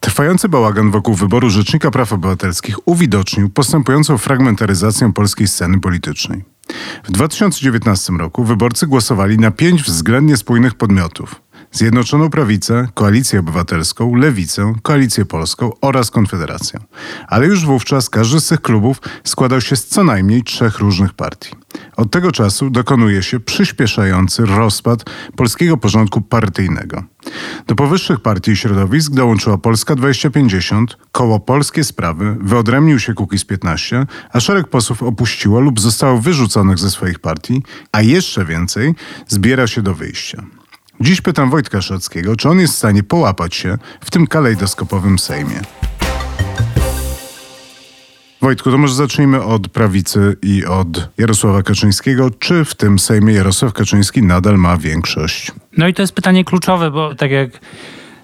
Trwający bałagan wokół wyboru Rzecznika Praw Obywatelskich uwidocznił postępującą fragmentaryzację polskiej sceny politycznej. W 2019 roku wyborcy głosowali na pięć względnie spójnych podmiotów. Zjednoczoną Prawicę, Koalicję Obywatelską, Lewicę, Koalicję Polską oraz Konfederację. Ale już wówczas każdy z tych klubów składał się z co najmniej trzech różnych partii. Od tego czasu dokonuje się przyspieszający rozpad polskiego porządku partyjnego. Do powyższych partii i środowisk dołączyła Polska 2050, koło Polskie Sprawy, wyodrębnił się Kukiz 15, a szereg posłów opuściło lub zostało wyrzuconych ze swoich partii, a jeszcze więcej zbiera się do wyjścia. Dziś pytam Wojtka Szockiego, czy on jest w stanie połapać się w tym kalejdoskopowym Sejmie. Wojtku, to może zacznijmy od prawicy i od Jarosława Kaczyńskiego. Czy w tym Sejmie Jarosław Kaczyński nadal ma większość? No i to jest pytanie kluczowe, bo tak jak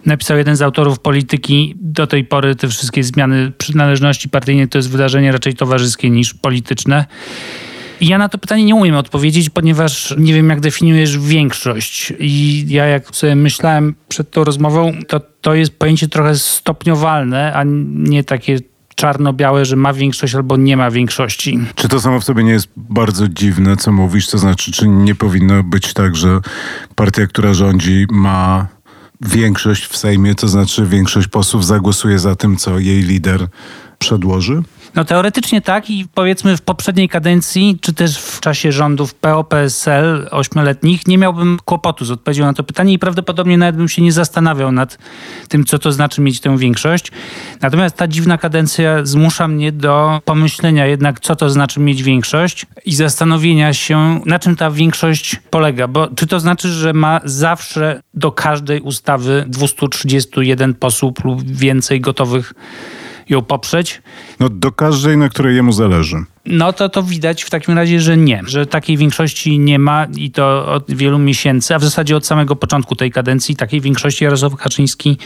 napisał jeden z autorów polityki, do tej pory te wszystkie zmiany przynależności partyjnej to jest wydarzenie raczej towarzyskie niż polityczne. Ja na to pytanie nie umiem odpowiedzieć, ponieważ nie wiem, jak definiujesz większość. I ja, jak sobie myślałem przed tą rozmową, to to jest pojęcie trochę stopniowalne, a nie takie czarno-białe, że ma większość albo nie ma większości. Czy to samo w sobie nie jest bardzo dziwne, co mówisz? To znaczy, czy nie powinno być tak, że partia, która rządzi, ma większość w Sejmie, to znaczy większość posłów zagłosuje za tym, co jej lider przedłoży? No teoretycznie tak i powiedzmy w poprzedniej kadencji, czy też w czasie rządów PO-PSL ośmioletnich nie miałbym kłopotu z odpowiedzią na to pytanie i prawdopodobnie nawet bym się nie zastanawiał nad tym, co to znaczy mieć tę większość. Natomiast ta dziwna kadencja zmusza mnie do pomyślenia jednak, co to znaczy mieć większość i zastanowienia się, na czym ta większość polega. Bo czy to znaczy, że ma zawsze do każdej ustawy 231 posłów lub więcej gotowych ją poprzeć. No do każdej, na której jemu zależy. No to to widać w takim razie, że nie, że takiej większości nie ma i to od wielu miesięcy, a w zasadzie od samego początku tej kadencji takiej większości Jarosław Kaczyński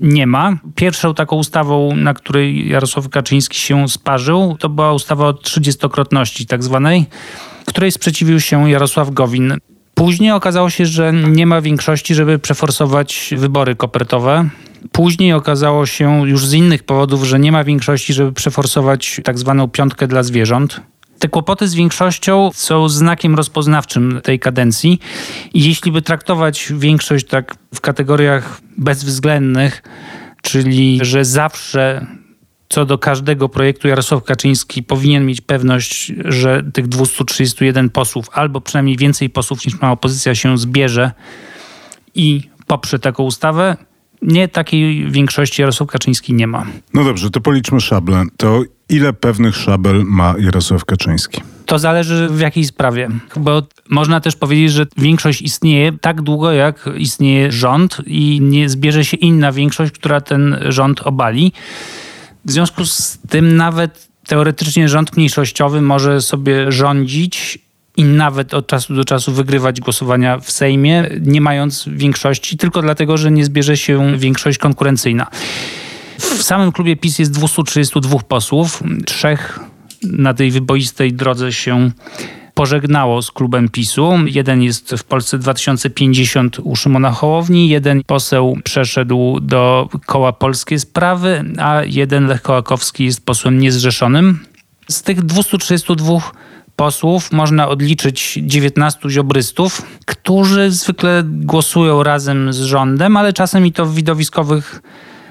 nie ma. Pierwszą taką ustawą, na której Jarosław Kaczyński się sparzył, to była ustawa o trzydziestokrotności tak zwanej, której sprzeciwił się Jarosław Gowin. Później okazało się, że nie ma większości, żeby przeforsować wybory kopertowe. Później okazało się już z innych powodów, że nie ma większości, żeby przeforsować tak zwaną piątkę dla zwierząt. Te kłopoty z większością są znakiem rozpoznawczym tej kadencji. Jeśli by traktować większość tak w kategoriach bezwzględnych, czyli że zawsze co do każdego projektu Jarosław Kaczyński powinien mieć pewność, że tych 231 posłów, albo przynajmniej więcej posłów niż ma opozycja się zbierze i poprze taką ustawę, nie takiej większości Jarosław Kaczyński nie ma. No dobrze, to policzmy szable. To ile pewnych szabel ma Jarosław Kaczyński? To zależy w jakiej sprawie, bo można też powiedzieć, że większość istnieje tak długo, jak istnieje rząd i nie zbierze się inna większość, która ten rząd obali. W związku z tym nawet teoretycznie rząd mniejszościowy może sobie rządzić i nawet od czasu do czasu wygrywać głosowania w Sejmie, nie mając większości, tylko dlatego, że nie zbierze się większość konkurencyjna. W samym klubie PiS jest 232 posłów, trzech na tej wyboistej drodze się pożegnało z klubem PiSu. Jeden jest w Polsce 2050 u Szymona Hołowni, jeden poseł przeszedł do koła Polskie Sprawy, a jeden Lech Kołakowski jest posłem niezrzeszonym. Z tych 232 posłów można odliczyć 19 ziobrystów, którzy zwykle głosują razem z rządem, ale czasem i to w widowiskowych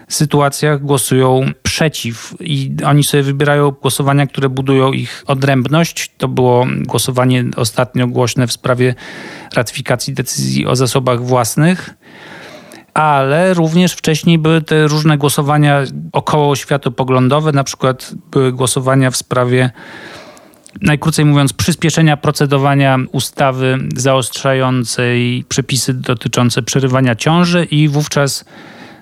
sytuacjach głosują przeciw i oni sobie wybierają głosowania, które budują ich odrębność. To było głosowanie ostatnio głośne w sprawie ratyfikacji decyzji o zasobach własnych ale również wcześniej były te różne głosowania około światopoglądowe, na przykład były głosowania w sprawie najkrócej mówiąc, przyspieszenia procedowania ustawy zaostrzającej przepisy dotyczące przerywania ciąży i wówczas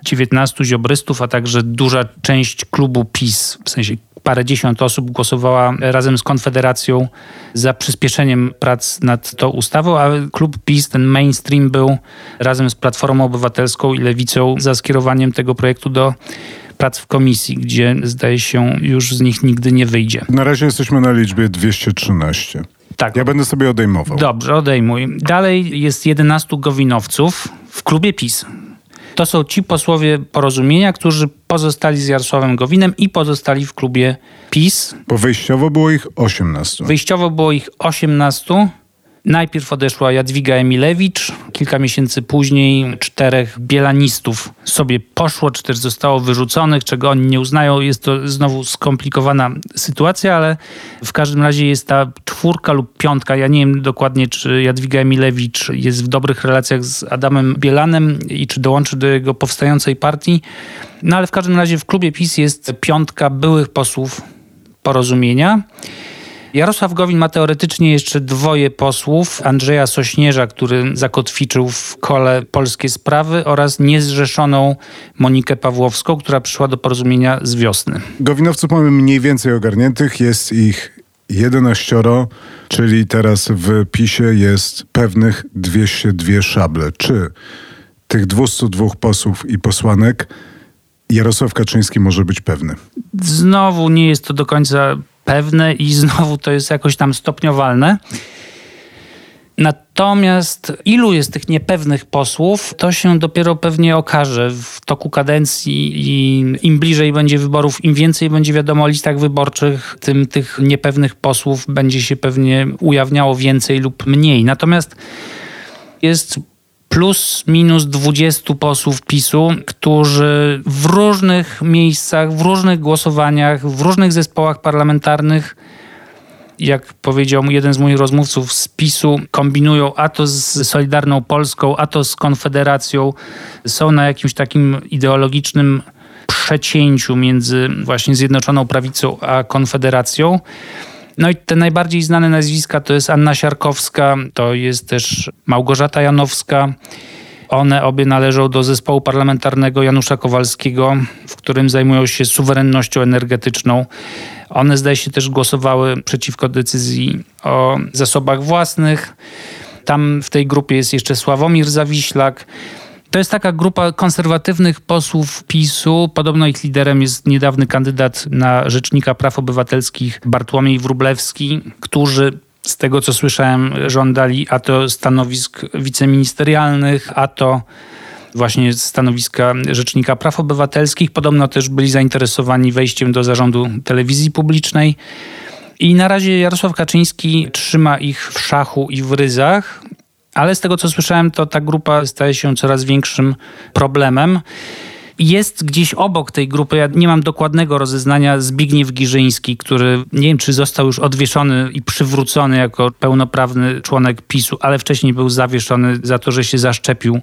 19 ziobrystów, a także duża część klubu PiS, w sensie parędziesiąt osób głosowała razem z Konfederacją za przyspieszeniem prac nad tą ustawą, a klub PiS, ten mainstream był razem z Platformą Obywatelską i Lewicą za skierowaniem tego projektu do prac w komisji, gdzie zdaje się już z nich nigdy nie wyjdzie. Na razie jesteśmy na liczbie 213. Tak. Ja będę sobie odejmował. Dobrze, odejmuj. Dalej jest 11 gowinowców w klubie PiS. To są ci posłowie porozumienia, którzy pozostali z Jarosławem Gowinem i pozostali w klubie PiS. Bo wyjściowo było ich 18. Wyjściowo było ich 18. Najpierw odeszła Jadwiga Emilewicz, kilka miesięcy później czterech bielanistów sobie poszło, też zostało wyrzuconych, czego oni nie uznają. Jest to znowu skomplikowana sytuacja, ale w każdym razie jest ta czwórka lub piątka. Ja nie wiem dokładnie, czy Jadwiga Emilewicz jest w dobrych relacjach z Adamem Bielanem i czy dołączy do jego powstającej partii. No ale w każdym razie w klubie PiS jest piątka byłych posłów porozumienia. Jarosław Gowin ma teoretycznie jeszcze dwoje posłów. Andrzeja Sośnierza, który zakotwiczył w kole polskie sprawy oraz niezrzeszoną Monikę Pawłowską, która przyszła do porozumienia z wiosny. Gowinowców mamy mniej więcej ogarniętych. Jest ich 11, czyli teraz w PiSie jest pewnych 202 szable. Czy tych 202 posłów i posłanek Jarosław Kaczyński może być pewny? Znowu nie jest to do końca pewne i znowu to jest jakoś tam stopniowalne. Natomiast ilu jest tych niepewnych posłów, to się dopiero pewnie okaże w toku kadencji i im bliżej będzie wyborów, im więcej będzie wiadomo o listach wyborczych, tym tych niepewnych posłów będzie się pewnie ujawniało więcej lub mniej. Natomiast jest plus minus 20 posłów PiSu, którzy w różnych miejscach, w różnych głosowaniach, w różnych zespołach parlamentarnych jak powiedział jeden z moich rozmówców z PiSu, kombinują a to z Solidarną Polską, a to z Konfederacją. Są na jakimś takim ideologicznym przecięciu między właśnie Zjednoczoną Prawicą a Konfederacją. No i te najbardziej znane nazwiska to jest Anna Siarkowska, to jest też Małgorzata Janowska. One obie należą do zespołu parlamentarnego Janusza Kowalskiego, w którym zajmują się suwerennością energetyczną. One zdaje się też głosowały przeciwko decyzji o zasobach własnych. Tam w tej grupie jest jeszcze Sławomir Zawiślak. To jest taka grupa konserwatywnych posłów PiSu. Podobno ich liderem jest niedawny kandydat na Rzecznika Praw Obywatelskich Bartłomiej Wróblewski, którzy z tego co słyszałem żądali a to stanowisk wiceministerialnych, a to właśnie stanowiska Rzecznika Praw Obywatelskich. Podobno też byli zainteresowani wejściem do zarządu telewizji publicznej. I na razie Jarosław Kaczyński trzyma ich w szachu i w ryzach. Ale z tego co słyszałem, to ta grupa staje się coraz większym problemem. Jest gdzieś obok tej grupy, ja nie mam dokładnego rozeznania, Zbigniew Giżyński, który nie wiem, czy został już odwieszony i przywrócony jako pełnoprawny członek PiSu, ale wcześniej był zawieszony za to, że się zaszczepił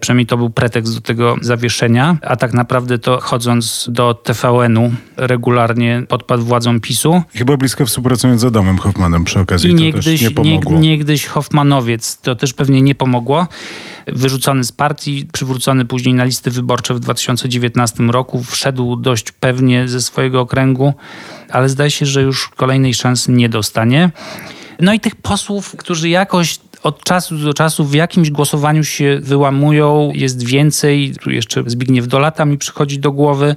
Przynajmniej to był pretekst do tego zawieszenia, a tak naprawdę to chodząc do TVN-u regularnie podpadł władzą PiSu. Chyba blisko współpracując z Adamem Hoffmanem przy okazji I niegdyś, nie pomogło. Nie, niegdyś Hoffmanowiec, to też pewnie nie pomogło. Wyrzucony z partii, przywrócony później na listy wyborcze w 2019 roku, wszedł dość pewnie ze swojego okręgu, ale zdaje się, że już kolejnej szansy nie dostanie. No i tych posłów, którzy jakoś od czasu do czasu w jakimś głosowaniu się wyłamują, jest więcej. Tu jeszcze Zbigniew Dolata mi przychodzi do głowy.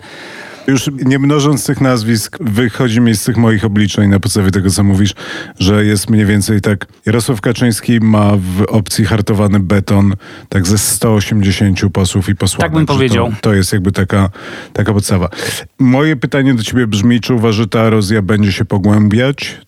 Już nie mnożąc tych nazwisk, wychodzi mi z tych moich obliczeń na podstawie tego, co mówisz, że jest mniej więcej tak. Jarosław Kaczyński ma w opcji hartowany beton tak ze 180 posłów i posłanek. Tak bym powiedział. To, to jest jakby taka, taka podstawa. Moje pytanie do ciebie brzmi, czy uważasz, że ta erozja będzie się pogłębiać?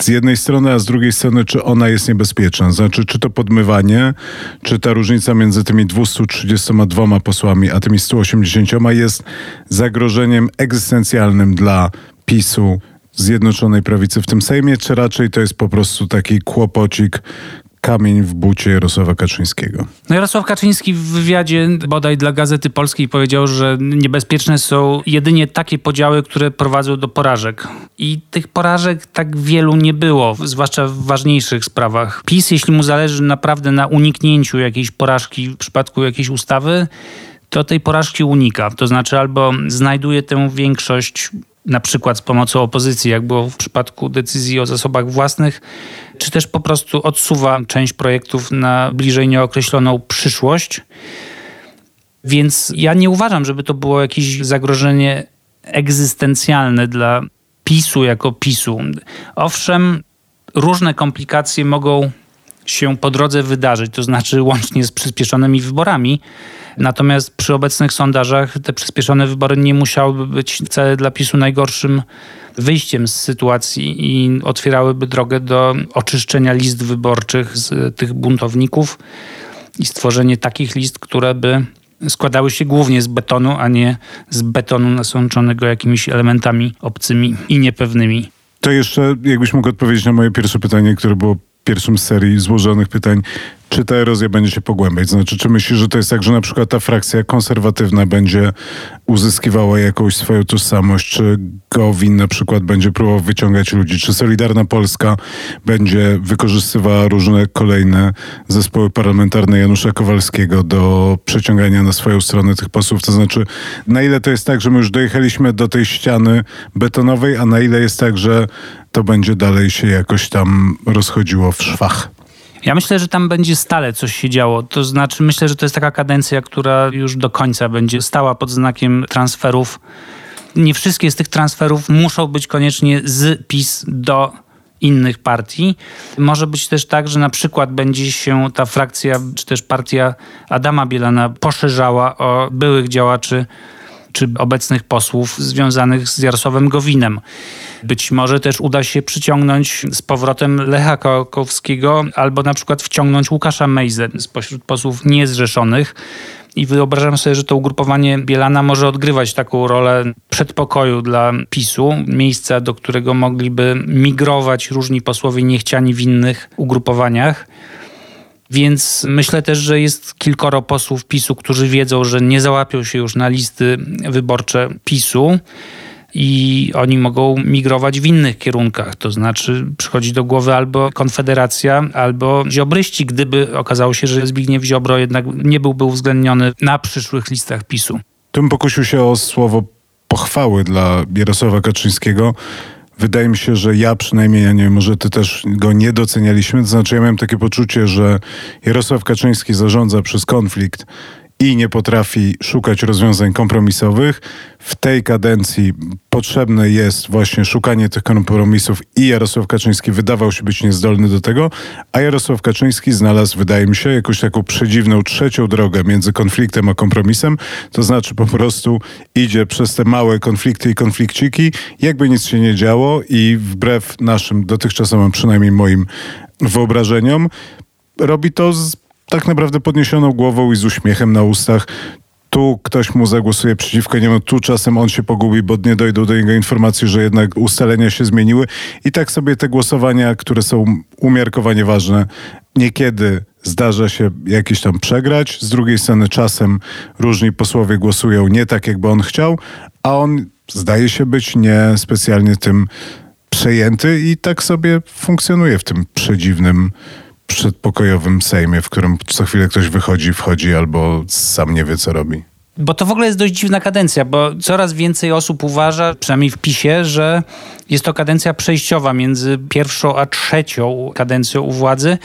Z jednej strony, a z drugiej strony, czy ona jest niebezpieczna? Znaczy, czy to podmywanie, czy ta różnica między tymi 232 posłami, a tymi 180 jest zagrożeniem egzystencjalnym dla PiSu, Zjednoczonej Prawicy w tym Sejmie, czy raczej to jest po prostu taki kłopocik, kamień w bucie Jarosława Kaczyńskiego. No Jarosław Kaczyński w wywiadzie bodaj dla Gazety Polskiej powiedział, że niebezpieczne są jedynie takie podziały, które prowadzą do porażek. I tych porażek tak wielu nie było, zwłaszcza w ważniejszych sprawach. PiS, jeśli mu zależy naprawdę na uniknięciu jakiejś porażki w przypadku jakiejś ustawy, to tej porażki unika. To znaczy albo znajduje tę większość na przykład z pomocą opozycji, jak było w przypadku decyzji o zasobach własnych, czy też po prostu odsuwa część projektów na bliżej nieokreśloną przyszłość. Więc ja nie uważam, żeby to było jakieś zagrożenie egzystencjalne dla PiSu jako PiSu. Owszem, różne komplikacje mogą się po drodze wydarzyć, to znaczy łącznie z przyspieszonymi wyborami. Natomiast przy obecnych sondażach te przyspieszone wybory nie musiałyby być wcale dla PiSu najgorszym wyjściem z sytuacji i otwierałyby drogę do oczyszczenia list wyborczych z tych buntowników i stworzenie takich list, które by składały się głównie z betonu, a nie z betonu nasączonego jakimiś elementami obcymi i niepewnymi. To jeszcze, jakbyś mógł odpowiedzieć na moje pierwsze pytanie, które było pierwszym z serii złożonych pytań czy ta erozja będzie się pogłębiać? Znaczy, czy myślisz, że to jest tak, że na przykład ta frakcja konserwatywna będzie uzyskiwała jakąś swoją tożsamość, czy Gowin na przykład będzie próbował wyciągać ludzi, czy Solidarna Polska będzie wykorzystywała różne kolejne zespoły parlamentarne Janusza Kowalskiego do przeciągania na swoją stronę tych posłów? To znaczy, na ile to jest tak, że my już dojechaliśmy do tej ściany betonowej, a na ile jest tak, że to będzie dalej się jakoś tam rozchodziło w szwach? Ja myślę, że tam będzie stale coś się działo. To znaczy, myślę, że to jest taka kadencja, która już do końca będzie stała pod znakiem transferów. Nie wszystkie z tych transferów muszą być koniecznie z PiS do innych partii. Może być też tak, że na przykład będzie się ta frakcja, czy też partia Adama Bielana poszerzała o byłych działaczy czy obecnych posłów związanych z Jarosławem Gowinem. Być może też uda się przyciągnąć z powrotem Lecha Kołakowskiego albo na przykład wciągnąć Łukasza Mejzę spośród posłów niezrzeszonych. I wyobrażam sobie, że to ugrupowanie Bielana może odgrywać taką rolę przedpokoju dla PiSu, miejsca, do którego mogliby migrować różni posłowie niechciani w innych ugrupowaniach. Więc myślę też, że jest kilkoro posłów PiSu, którzy wiedzą, że nie załapią się już na listy wyborcze PiSu i oni mogą migrować w innych kierunkach. To znaczy przychodzi do głowy albo Konfederacja, albo Ziobryści, gdyby okazało się, że Zbigniew Ziobro jednak nie byłby uwzględniony na przyszłych listach PiSu. Tym pokusił się o słowo pochwały dla Jarosława Kaczyńskiego. Wydaje mi się, że ja przynajmniej, ja nie wiem, może ty też go nie docenialiśmy. To znaczy ja miałem takie poczucie, że Jarosław Kaczyński zarządza przez konflikt i nie potrafi szukać rozwiązań kompromisowych. W tej kadencji potrzebne jest właśnie szukanie tych kompromisów i Jarosław Kaczyński wydawał się być niezdolny do tego, a Jarosław Kaczyński znalazł, wydaje mi się, jakąś taką przedziwną trzecią drogę między konfliktem a kompromisem. To znaczy po prostu idzie przez te małe konflikty i konflikciki, jakby nic się nie działo i wbrew naszym dotychczasowym, przynajmniej moim wyobrażeniom, robi to z tak naprawdę podniesioną głową i z uśmiechem na ustach. Tu ktoś mu zagłosuje przeciwko niemu, tu czasem on się pogubi, bo nie dojdą do niego informacji, że jednak ustalenia się zmieniły. I tak sobie te głosowania, które są umiarkowanie ważne, niekiedy zdarza się jakiś tam przegrać. Z drugiej strony czasem różni posłowie głosują nie tak, jakby on chciał, a on zdaje się być niespecjalnie tym przejęty i tak sobie funkcjonuje w tym przedziwnym przedpokojowym Sejmie, w którym co chwilę ktoś wychodzi, wchodzi albo sam nie wie, co robi. Bo to w ogóle jest dość dziwna kadencja, bo coraz więcej osób uważa, przynajmniej w PiSie, że jest to kadencja przejściowa między pierwszą a trzecią kadencją u władzy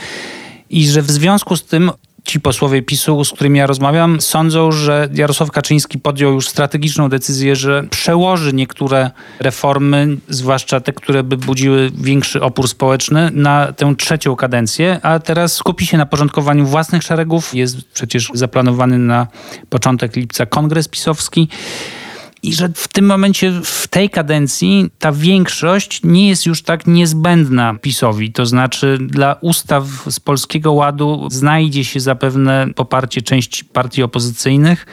i że w związku z tym ci posłowie PiSu, z którymi ja rozmawiam, sądzą, że Jarosław Kaczyński podjął już strategiczną decyzję, że przełoży niektóre reformy, zwłaszcza te, które by budziły większy opór społeczny, na tę trzecią kadencję, a teraz skupi się na porządkowaniu własnych szeregów. Jest przecież zaplanowany na początek lipca kongres pisowski i że w tym momencie, w tej kadencji, ta większość nie jest już tak niezbędna PiSowi. To znaczy, dla ustaw z Polskiego Ładu znajdzie się zapewne poparcie części partii opozycyjnych.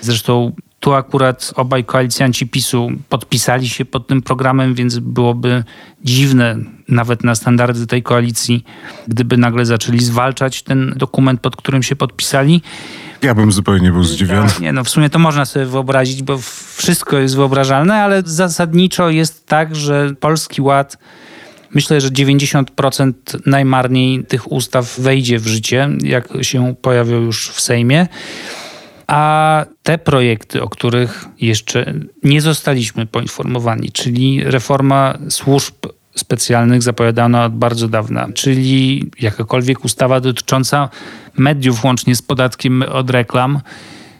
Zresztą tu akurat obaj koalicjanci PiSu podpisali się pod tym programem, więc byłoby dziwne, nawet na standardy tej koalicji, gdyby nagle zaczęli zwalczać ten dokument, pod którym się podpisali. Ja bym zupełnie był zdziwiony. Tak, nie, no w sumie to można sobie wyobrazić, bo wszystko jest wyobrażalne, ale zasadniczo jest tak, że Polski Ład Myślę, że 90% najmarniej tych ustaw wejdzie w życie, jak się pojawią już w Sejmie. A te projekty, o których jeszcze nie zostaliśmy poinformowani, czyli reforma służb specjalnych zapowiadana od bardzo dawna, czyli jakakolwiek ustawa dotycząca mediów łącznie z podatkiem od reklam,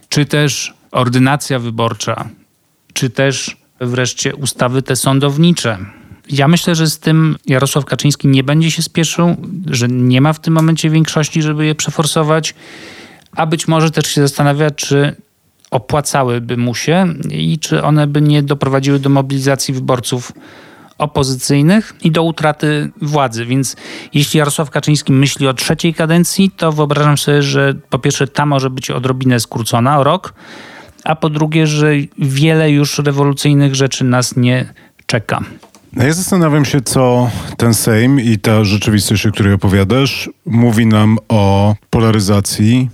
czy też ordynacja wyborcza, czy też wreszcie ustawy te sądownicze. Ja myślę, że z tym Jarosław Kaczyński nie będzie się spieszył, że nie ma w tym momencie większości, żeby je przeforsować, a być może też się zastanawia, czy opłacałyby mu się i czy one by nie doprowadziły do mobilizacji wyborców opozycyjnych i do utraty władzy. Więc jeśli Jarosław Kaczyński myśli o trzeciej kadencji, to wyobrażam sobie, że po pierwsze ta może być odrobinę skrócona o rok, a po drugie, że wiele już rewolucyjnych rzeczy nas nie czeka. No ja zastanawiam się, co ten Sejm i ta rzeczywistość, o której opowiadasz, mówi nam o polaryzacji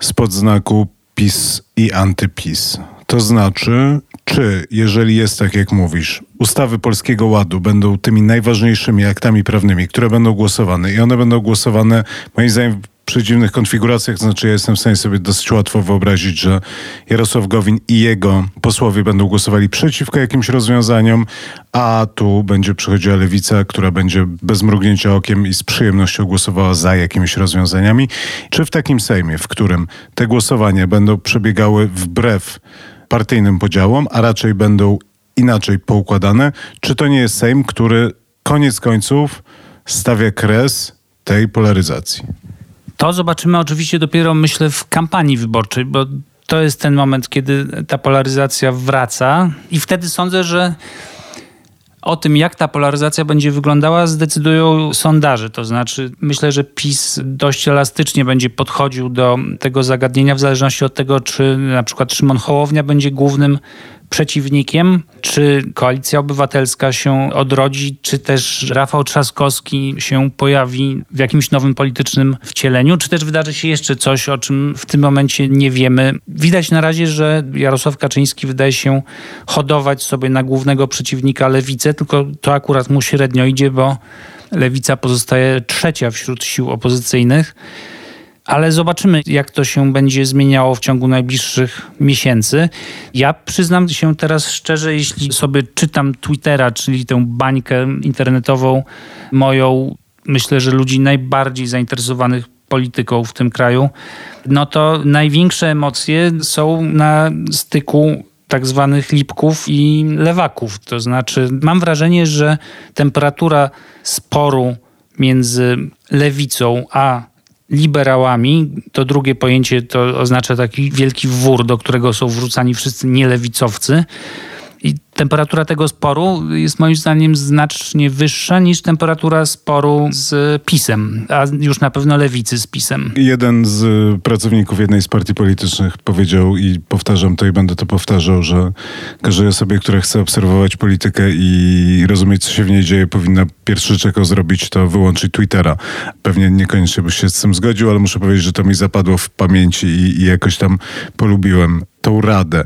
spod znaku PiS i antyPiS. To znaczy, czy jeżeli jest tak, jak mówisz, ustawy Polskiego Ładu będą tymi najważniejszymi aktami prawnymi, które będą głosowane i one będą głosowane, moim zdaniem, przeciwnych konfiguracjach, znaczy ja jestem w stanie sobie dosyć łatwo wyobrazić, że Jarosław Gowin i jego posłowie będą głosowali przeciwko jakimś rozwiązaniom, a tu będzie przychodziła lewica, która będzie bez mrugnięcia okiem i z przyjemnością głosowała za jakimiś rozwiązaniami. Czy w takim Sejmie, w którym te głosowania będą przebiegały wbrew partyjnym podziałom, a raczej będą inaczej poukładane, czy to nie jest Sejm, który koniec końców stawia kres tej polaryzacji? To zobaczymy oczywiście dopiero, myślę, w kampanii wyborczej, bo to jest ten moment, kiedy ta polaryzacja wraca i wtedy sądzę, że o tym, jak ta polaryzacja będzie wyglądała, zdecydują sondaże. To znaczy, myślę, że PiS dość elastycznie będzie podchodził do tego zagadnienia, w zależności od tego, czy na przykład Szymon Hołownia będzie głównym przeciwnikiem, czy Koalicja Obywatelska się odrodzi, czy też Rafał Trzaskowski się pojawi w jakimś nowym politycznym wcieleniu, czy też wydarzy się jeszcze coś, o czym w tym momencie nie wiemy. Widać na razie, że Jarosław Kaczyński wydaje się hodować sobie na głównego przeciwnika lewicę, tylko to akurat mu średnio idzie, bo lewica pozostaje trzecia wśród sił opozycyjnych ale zobaczymy, jak to się będzie zmieniało w ciągu najbliższych miesięcy. Ja przyznam się teraz szczerze, jeśli sobie czytam Twittera, czyli tę bańkę internetową moją, myślę, że ludzi najbardziej zainteresowanych polityką w tym kraju, no to największe emocje są na styku tak zwanych lipków i lewaków. To znaczy, mam wrażenie, że temperatura sporu między lewicą a liberałami. To drugie pojęcie to oznacza taki wielki wór, do którego są wrzucani wszyscy nielewicowcy. I temperatura tego sporu jest moim zdaniem znacznie wyższa niż temperatura sporu z PiSem, a już na pewno lewicy z PiSem. Jeden z pracowników jednej z partii politycznych powiedział i powtarzam to i będę to powtarzał, że każdej osobie, która chce obserwować politykę i rozumieć, co się w niej dzieje, powinna pierwszy czego zrobić, to wyłączyć Twittera. Pewnie niekoniecznie byś się z tym zgodził, ale muszę powiedzieć, że to mi zapadło w pamięci i, i jakoś tam polubiłem tą radę.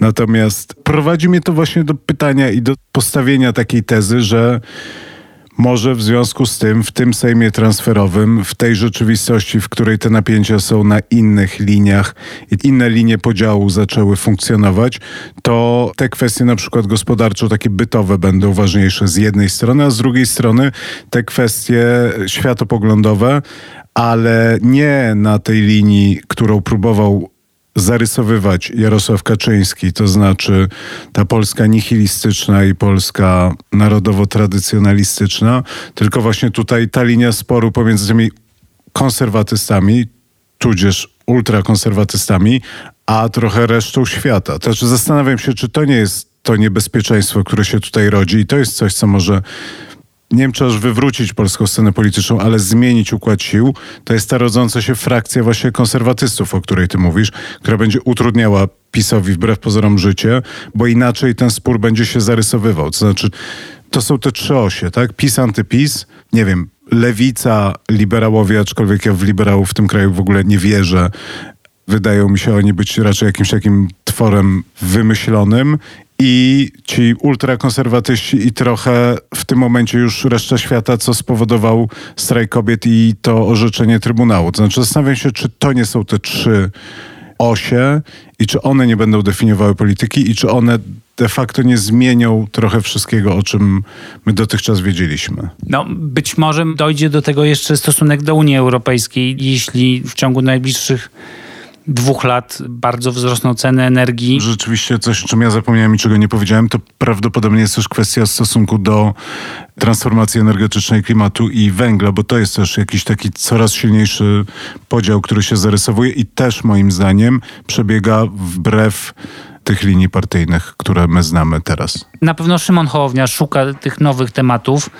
Natomiast prowadzi mnie to właśnie do pytania i do postawienia takiej tezy, że może w związku z tym w tym Sejmie transferowym, w tej rzeczywistości, w której te napięcia są na innych liniach i inne linie podziału zaczęły funkcjonować, to te kwestie na przykład gospodarczo, takie bytowe będą ważniejsze z jednej strony, a z drugiej strony te kwestie światopoglądowe, ale nie na tej linii, którą próbował zarysowywać Jarosław Kaczyński, to znaczy ta Polska nihilistyczna i Polska narodowo-tradycjonalistyczna, tylko właśnie tutaj ta linia sporu pomiędzy tymi konserwatystami, tudzież ultrakonserwatystami, a trochę resztą świata. Znaczy zastanawiam się, czy to nie jest to niebezpieczeństwo, które się tutaj rodzi i to jest coś, co może nie wiem czy aż wywrócić polską scenę polityczną, ale zmienić układ sił, to jest ta rodząca się frakcja właśnie konserwatystów, o której ty mówisz, która będzie utrudniała PiSowi wbrew pozorom życie, bo inaczej ten spór będzie się zarysowywał. To znaczy, to są te trzy osie, tak? PiS, antyPiS, nie wiem, lewica, liberałowie, aczkolwiek ja w liberałów w tym kraju w ogóle nie wierzę. Wydają mi się oni być raczej jakimś takim tworem wymyślonym i ci ultrakonserwatyści i trochę w tym momencie już reszta świata, co spowodował strajk kobiet i to orzeczenie Trybunału. To znaczy zastanawiam się, czy to nie są te trzy osie i czy one nie będą definiowały polityki i czy one de facto nie zmienią trochę wszystkiego, o czym my dotychczas wiedzieliśmy. No, być może dojdzie do tego jeszcze stosunek do Unii Europejskiej, jeśli w ciągu najbliższych dwóch lat bardzo wzrosną ceny energii. Rzeczywiście coś, o czym ja zapomniałem i czego nie powiedziałem, to prawdopodobnie jest też kwestia stosunku do transformacji energetycznej klimatu i węgla, bo to jest też jakiś taki coraz silniejszy podział, który się zarysowuje i też moim zdaniem przebiega wbrew tych linii partyjnych, które my znamy teraz. Na pewno Szymon Hołownia szuka tych nowych tematów.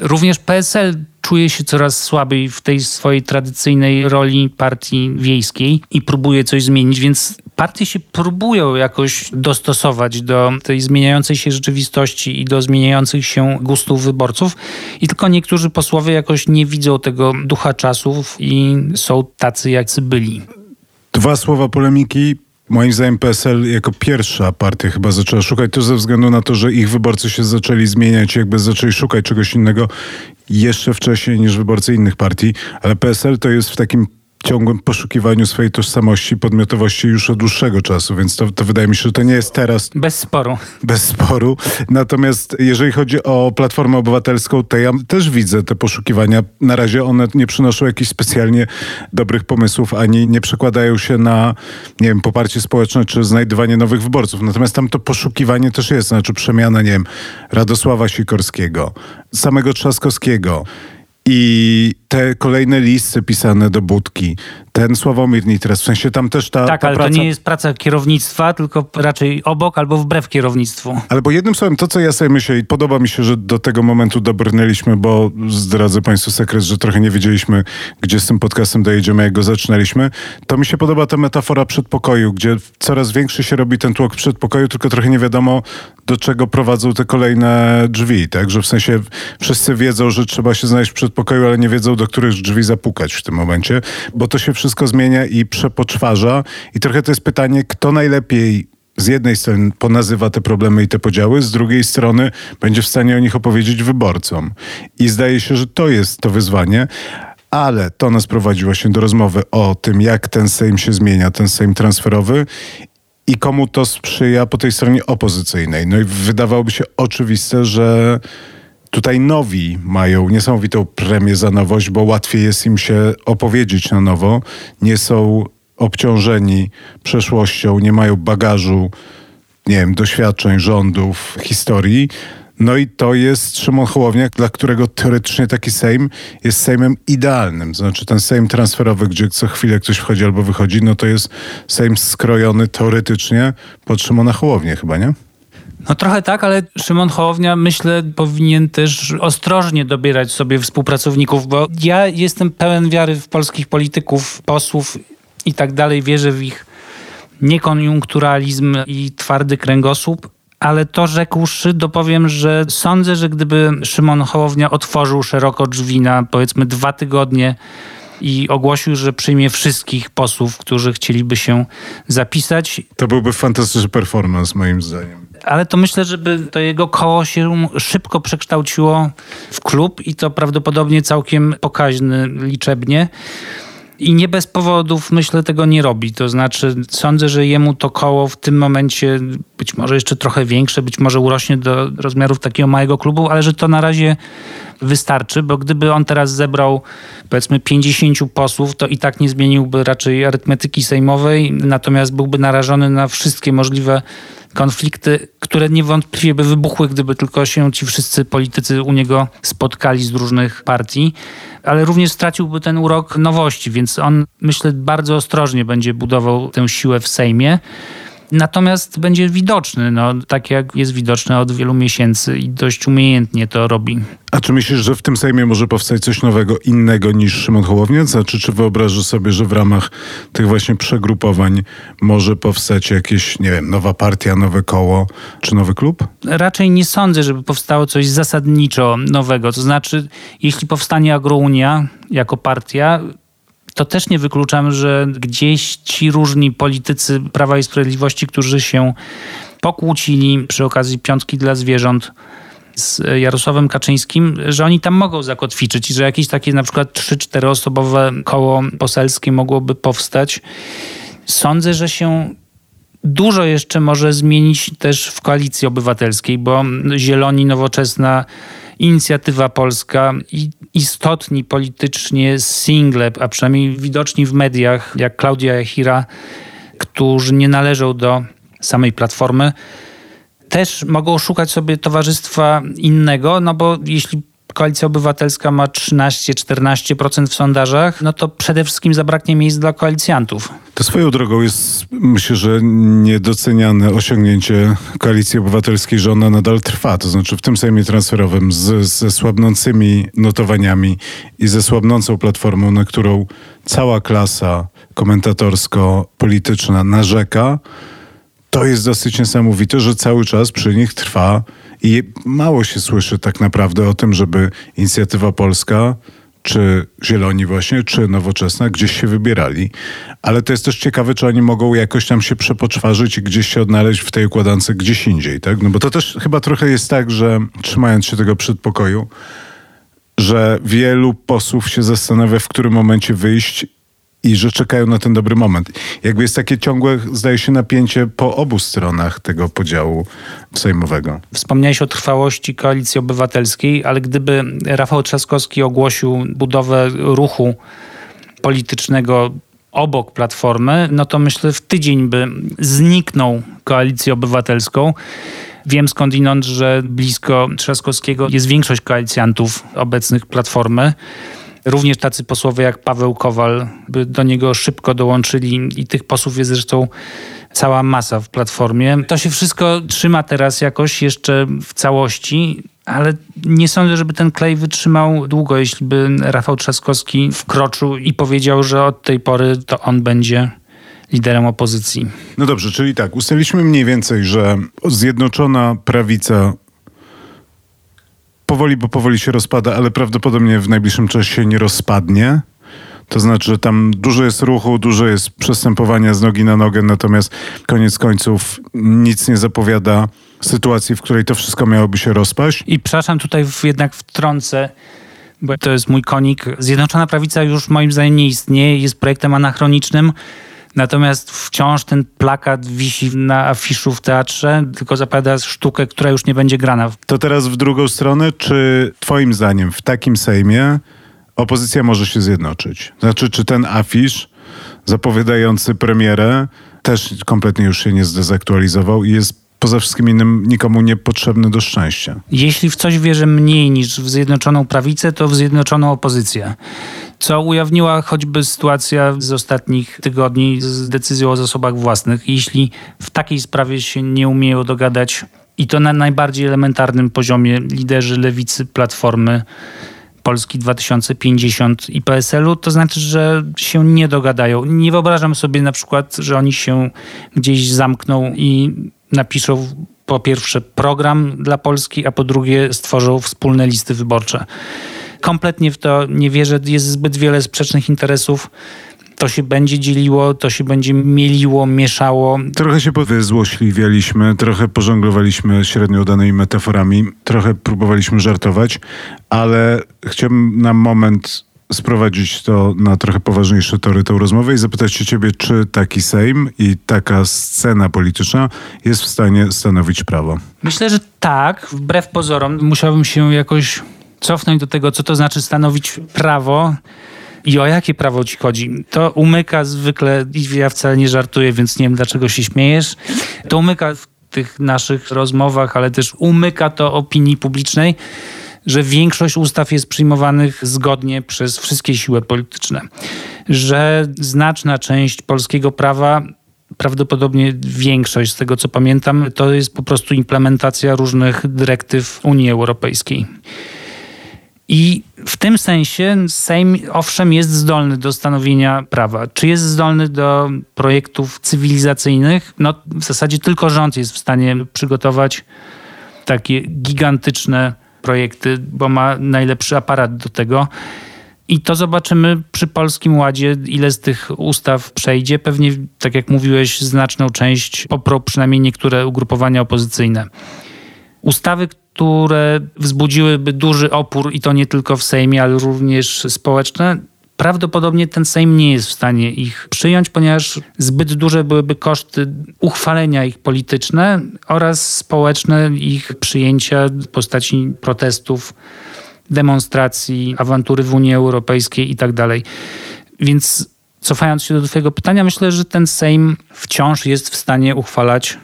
Również PSL czuje się coraz słabiej w tej swojej tradycyjnej roli partii wiejskiej i próbuje coś zmienić, więc partie się próbują jakoś dostosować do tej zmieniającej się rzeczywistości i do zmieniających się gustów wyborców. I tylko niektórzy posłowie jakoś nie widzą tego ducha czasów i są tacy, jacy byli. Dwa słowa polemiki. Moim zdaniem PSL jako pierwsza partia chyba zaczęła szukać to ze względu na to, że ich wyborcy się zaczęli zmieniać, jakby zaczęli szukać czegoś innego jeszcze wcześniej niż wyborcy innych partii, ale PSL to jest w takim ciągłym poszukiwaniu swojej tożsamości, podmiotowości już od dłuższego czasu, więc to, to wydaje mi się, że to nie jest teraz. Bez sporu. Bez sporu. Natomiast jeżeli chodzi o Platformę Obywatelską, to ja też widzę te poszukiwania. Na razie one nie przynoszą jakichś specjalnie dobrych pomysłów, ani nie przekładają się na, nie wiem, poparcie społeczne, czy znajdywanie nowych wyborców. Natomiast tam to poszukiwanie też jest, znaczy przemiana, nie wiem, Radosława Sikorskiego, samego Trzaskowskiego, i te kolejne listy pisane do budki, ten Sławomir Nitras, w sensie tam też ta Tak, ta ale praca... to nie jest praca kierownictwa, tylko raczej obok albo wbrew kierownictwu. Ale bo jednym słowem, to co ja sobie myślę i podoba mi się, że do tego momentu dobrnęliśmy, bo zdradzę Państwu sekret, że trochę nie wiedzieliśmy, gdzie z tym podcastem dojedziemy, jak go zaczynaliśmy. To mi się podoba ta metafora przedpokoju, gdzie coraz większy się robi ten tłok przedpokoju, tylko trochę nie wiadomo, do czego prowadzą te kolejne drzwi, tak? Że w sensie wszyscy wiedzą, że trzeba się znaleźć w przedpokoju, ale nie wiedzą, do których drzwi zapukać w tym momencie, bo to się wszystko zmienia i przepoczwarza i trochę to jest pytanie, kto najlepiej z jednej strony ponazywa te problemy i te podziały, z drugiej strony będzie w stanie o nich opowiedzieć wyborcom. I zdaje się, że to jest to wyzwanie. Ale to nas prowadziło się do rozmowy o tym, jak ten Sejm się zmienia, ten Sejm transferowy i komu to sprzyja po tej stronie opozycyjnej. No i wydawałoby się oczywiste, że tutaj nowi mają niesamowitą premię za nowość, bo łatwiej jest im się opowiedzieć na nowo. Nie są obciążeni przeszłością, nie mają bagażu, nie wiem, doświadczeń, rządów, historii. No i to jest Szymon Hołownia, dla którego teoretycznie taki Sejm jest Sejmem idealnym. Znaczy ten Sejm transferowy, gdzie co chwilę ktoś wchodzi albo wychodzi, no to jest Sejm skrojony teoretycznie pod Szymona Hołownię chyba, nie? No trochę tak, ale Szymon Hołownia myślę powinien też ostrożnie dobierać sobie współpracowników, bo ja jestem pełen wiary w polskich polityków, posłów i tak dalej. Wierzę w ich niekoniunkturalizm i twardy kręgosłup, ale to rzekłszy, dopowiem, że sądzę, że gdyby Szymon Hołownia otworzył szeroko drzwi na powiedzmy dwa tygodnie i ogłosił, że przyjmie wszystkich posłów, którzy chcieliby się zapisać. To byłby fantastyczny performance moim zdaniem. Ale to myślę, żeby to jego koło się szybko przekształciło w klub i to prawdopodobnie całkiem pokaźny liczebnie. I nie bez powodów myślę tego nie robi. To znaczy sądzę, że jemu to koło w tym momencie być może jeszcze trochę większe, być może urośnie do rozmiarów takiego małego klubu, ale że to na razie wystarczy, bo gdyby on teraz zebrał powiedzmy 50 posłów, to i tak nie zmieniłby raczej arytmetyki sejmowej, natomiast byłby narażony na wszystkie możliwe konflikty, które niewątpliwie by wybuchły, gdyby tylko się ci wszyscy politycy u niego spotkali z różnych partii, ale również straciłby ten urok nowości, więc on myślę bardzo ostrożnie będzie budował tę siłę w Sejmie. Natomiast będzie widoczny, no, tak jak jest widoczny od wielu miesięcy i dość umiejętnie to robi. A czy myślisz, że w tym Sejmie może powstać coś nowego, innego niż Szymon Hołownia? Znaczy, czy wyobrażasz sobie, że w ramach tych właśnie przegrupowań może powstać jakieś, nie wiem, nowa partia, nowe koło, czy nowy klub? Raczej nie sądzę, żeby powstało coś zasadniczo nowego. To znaczy, jeśli powstanie Agrounia jako partia, to też nie wykluczam, że gdzieś ci różni politycy Prawa i Sprawiedliwości, którzy się pokłócili przy okazji piątki dla zwierząt z Jarosławem Kaczyńskim, że oni tam mogą zakotwiczyć i że jakieś takie na przykład 3-4 osobowe koło poselskie mogłoby powstać. Sądzę, że się dużo jeszcze może zmienić też w koalicji obywatelskiej, bo Zieloni, Nowoczesna, Inicjatywa Polska i istotni politycznie single, a przynajmniej widoczni w mediach, jak Klaudia Jachira, którzy nie należą do samej Platformy, też mogą szukać sobie towarzystwa innego, no bo jeśli Koalicja Obywatelska ma 13-14% w sondażach, no to przede wszystkim zabraknie miejsc dla koalicjantów. To swoją drogą jest, myślę, że niedoceniane osiągnięcie Koalicji Obywatelskiej, że ona nadal trwa. To znaczy w tym Sejmie transferowym z, ze słabnącymi notowaniami i ze słabnącą platformą, na którą cała klasa komentatorsko-polityczna narzeka, to jest dosyć niesamowite, że cały czas przy nich trwa i mało się słyszy tak naprawdę o tym, żeby inicjatywa polska czy Zieloni właśnie, czy Nowoczesna gdzieś się wybierali. Ale to jest też ciekawe, czy oni mogą jakoś tam się przepoczwarzyć i gdzieś się odnaleźć w tej układance gdzieś indziej, tak? No bo to też chyba trochę jest tak, że trzymając się tego przedpokoju, że wielu posłów się zastanawia, w którym momencie wyjść i że czekają na ten dobry moment. Jakby jest takie ciągłe, zdaje się, napięcie po obu stronach tego podziału sejmowego. Wspomniałeś o trwałości koalicji obywatelskiej, ale gdyby Rafał Trzaskowski ogłosił budowę ruchu politycznego obok Platformy, no to myślę w tydzień by zniknął koalicję obywatelską. Wiem skądinąd, że blisko Trzaskowskiego jest większość koalicjantów obecnych Platformy. Również tacy posłowie jak Paweł Kowal by do niego szybko dołączyli i tych posłów jest zresztą cała masa w Platformie. To się wszystko trzyma teraz jakoś jeszcze w całości, ale nie sądzę, żeby ten klej wytrzymał długo, jeśli by Rafał Trzaskowski wkroczył i powiedział, że od tej pory to on będzie liderem opozycji. No dobrze, czyli tak, ustaliliśmy mniej więcej, że Zjednoczona Prawica powoli, bo powoli się rozpada, ale prawdopodobnie w najbliższym czasie nie rozpadnie. To znaczy, że tam dużo jest ruchu, dużo jest przestępowania z nogi na nogę, natomiast koniec końców nic nie zapowiada sytuacji, w której to wszystko miałoby się rozpaść. I przepraszam, tutaj jednak wtrącę, bo to jest mój konik. Zjednoczona Prawica już moim zdaniem nie istnieje, jest projektem anachronicznym. Natomiast wciąż ten plakat wisi na afiszu w teatrze, tylko zapada sztukę, która już nie będzie grana. To teraz w drugą stronę, czy twoim zdaniem w takim Sejmie opozycja może się zjednoczyć? Znaczy, czy ten afisz zapowiadający premierę też kompletnie już się nie zdezaktualizował i jest poza wszystkim innym nikomu niepotrzebny do szczęścia. Jeśli w coś wierzę mniej niż w Zjednoczoną Prawicę, to w Zjednoczoną Opozycję. Co ujawniła choćby sytuacja z ostatnich tygodni z decyzją o zasobach własnych. Jeśli w takiej sprawie się nie umieją dogadać i to na najbardziej elementarnym poziomie liderzy lewicy, platformy, Polski 2050 i PSL-u, to znaczy, że się nie dogadają. Nie wyobrażam sobie na przykład, że oni się gdzieś zamkną i napiszą po pierwsze program dla Polski, a po drugie stworzą wspólne listy wyborcze. Kompletnie w to nie wierzę. Jest zbyt wiele sprzecznych interesów. To się będzie dzieliło, to się będzie mieliło, mieszało. Trochę się wyzłośliwialiśmy, trochę pożonglowaliśmy średnio udanymi metaforami, trochę próbowaliśmy żartować, ale chciałbym na moment sprowadzić to na trochę poważniejsze tory tę rozmowę i zapytać się ciebie, czy taki Sejm i taka scena polityczna jest w stanie stanowić prawo? Myślę, że tak. Wbrew pozorom musiałbym się jakoś cofnąć do tego, co to znaczy stanowić prawo i o jakie prawo ci chodzi. To umyka zwykle, ja wcale nie żartuję, więc nie wiem dlaczego się śmiejesz, to umyka w tych naszych rozmowach, ale też umyka to opinii publicznej że większość ustaw jest przyjmowanych zgodnie przez wszystkie siły polityczne, że znaczna część polskiego prawa prawdopodobnie większość, z tego co pamiętam, to jest po prostu implementacja różnych dyrektyw Unii Europejskiej. I w tym sensie Sejm owszem jest zdolny do stanowienia prawa. Czy jest zdolny do projektów cywilizacyjnych? No w zasadzie tylko rząd jest w stanie przygotować takie gigantyczne projekty, bo ma najlepszy aparat do tego. I to zobaczymy przy Polskim Ładzie, ile z tych ustaw przejdzie. Pewnie, tak jak mówiłeś, znaczną część poprą przynajmniej niektóre ugrupowania opozycyjne. Ustawy, które wzbudziłyby duży opór, i to nie tylko w Sejmie, ale również społeczne, prawdopodobnie ten Sejm nie jest w stanie ich przyjąć, ponieważ zbyt duże byłyby koszty uchwalenia ich polityczne oraz społeczne ich przyjęcia w postaci protestów, demonstracji, awantury w Unii Europejskiej itd. Tak Więc cofając się do Twojego pytania, myślę, że ten Sejm wciąż jest w stanie uchwalać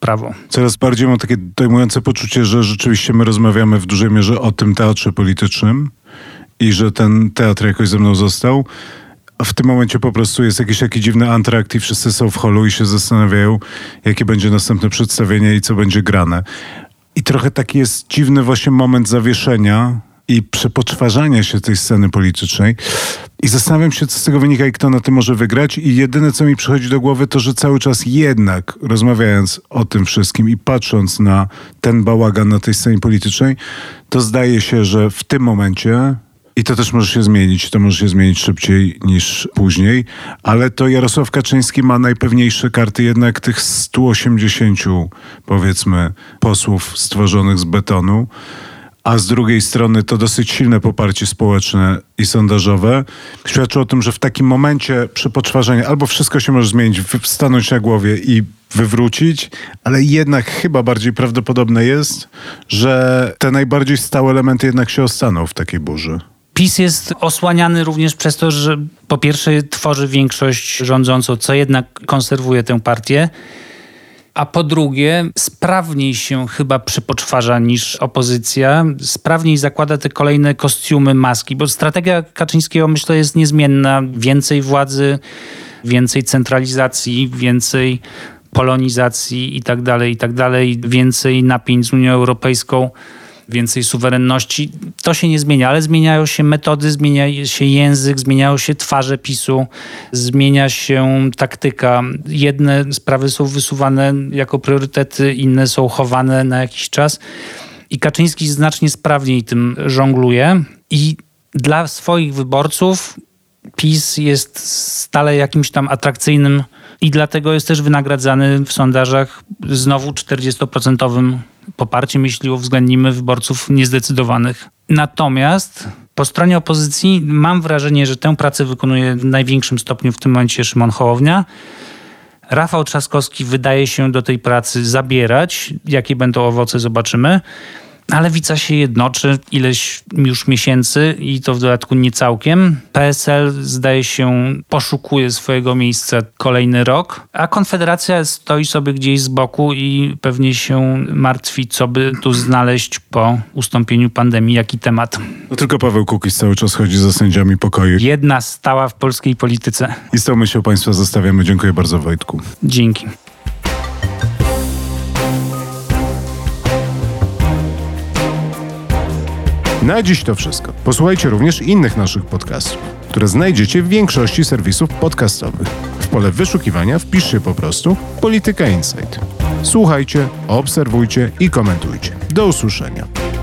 prawo. Coraz bardziej mam takie dojmujące poczucie, że rzeczywiście my rozmawiamy w dużej mierze o tym teatrze politycznym i że ten teatr jakoś ze mną został. A w tym momencie po prostu jest jakiś taki dziwny antrakt i wszyscy są w holu i się zastanawiają, jakie będzie następne przedstawienie i co będzie grane. I trochę taki jest dziwny właśnie moment zawieszenia i przepoczwarzania się tej sceny politycznej. I zastanawiam się, co z tego wynika i kto na tym może wygrać. I jedyne, co mi przychodzi do głowy, to, że cały czas jednak rozmawiając o tym wszystkim i patrząc na ten bałagan na tej scenie politycznej, to zdaje się, że w tym momencie i to też może się zmienić, to może się zmienić szybciej niż później, ale to Jarosław Kaczyński ma najpewniejsze karty jednak tych 180 powiedzmy posłów stworzonych z betonu. A z drugiej strony to dosyć silne poparcie społeczne i sondażowe, świadczy o tym, że w takim momencie przepoczwarzenia albo wszystko się może zmienić, stanąć na głowie i wywrócić, ale jednak chyba bardziej prawdopodobne jest, że te najbardziej stałe elementy jednak się ostaną w takiej burzy. PiS jest osłaniany również przez to, że po pierwsze tworzy większość rządzącą, co jednak konserwuje tę partię a po drugie sprawniej się chyba przypoczwarza niż opozycja, sprawniej zakłada te kolejne kostiumy, maski, bo strategia Kaczyńskiego myślę jest niezmienna. Więcej władzy, więcej centralizacji, więcej polonizacji i tak dalej, i tak więcej napięć z Unią Europejską więcej suwerenności. To się nie zmienia, ale zmieniają się metody, zmienia się język, zmieniają się twarze PiSu, zmienia się taktyka. Jedne sprawy są wysuwane jako priorytety, inne są chowane na jakiś czas. I Kaczyński znacznie sprawniej tym żongluje i dla swoich wyborców PiS jest stale jakimś tam atrakcyjnym i dlatego jest też wynagradzany w sondażach znowu 40% poparciem, jeśli uwzględnimy wyborców niezdecydowanych. Natomiast po stronie opozycji mam wrażenie, że tę pracę wykonuje w największym stopniu w tym momencie Szymon Hołownia. Rafał Trzaskowski wydaje się do tej pracy zabierać. Jakie będą owoce, zobaczymy ale lewica się jednoczy ileś już miesięcy i to w dodatku nie całkiem. PSL zdaje się poszukuje swojego miejsca kolejny rok, a Konfederacja stoi sobie gdzieś z boku i pewnie się martwi, co by tu znaleźć po ustąpieniu pandemii, jaki temat. No tylko Paweł Kukiz cały czas chodzi za sędziami pokoju. Jedna stała w polskiej polityce. I z tą myślą Państwa zostawiamy. Dziękuję bardzo Wojtku. Dzięki. Na dziś to wszystko. Posłuchajcie również innych naszych podcastów, które znajdziecie w większości serwisów podcastowych. W pole wyszukiwania wpiszcie po prostu Polityka Insight. Słuchajcie, obserwujcie i komentujcie. Do usłyszenia.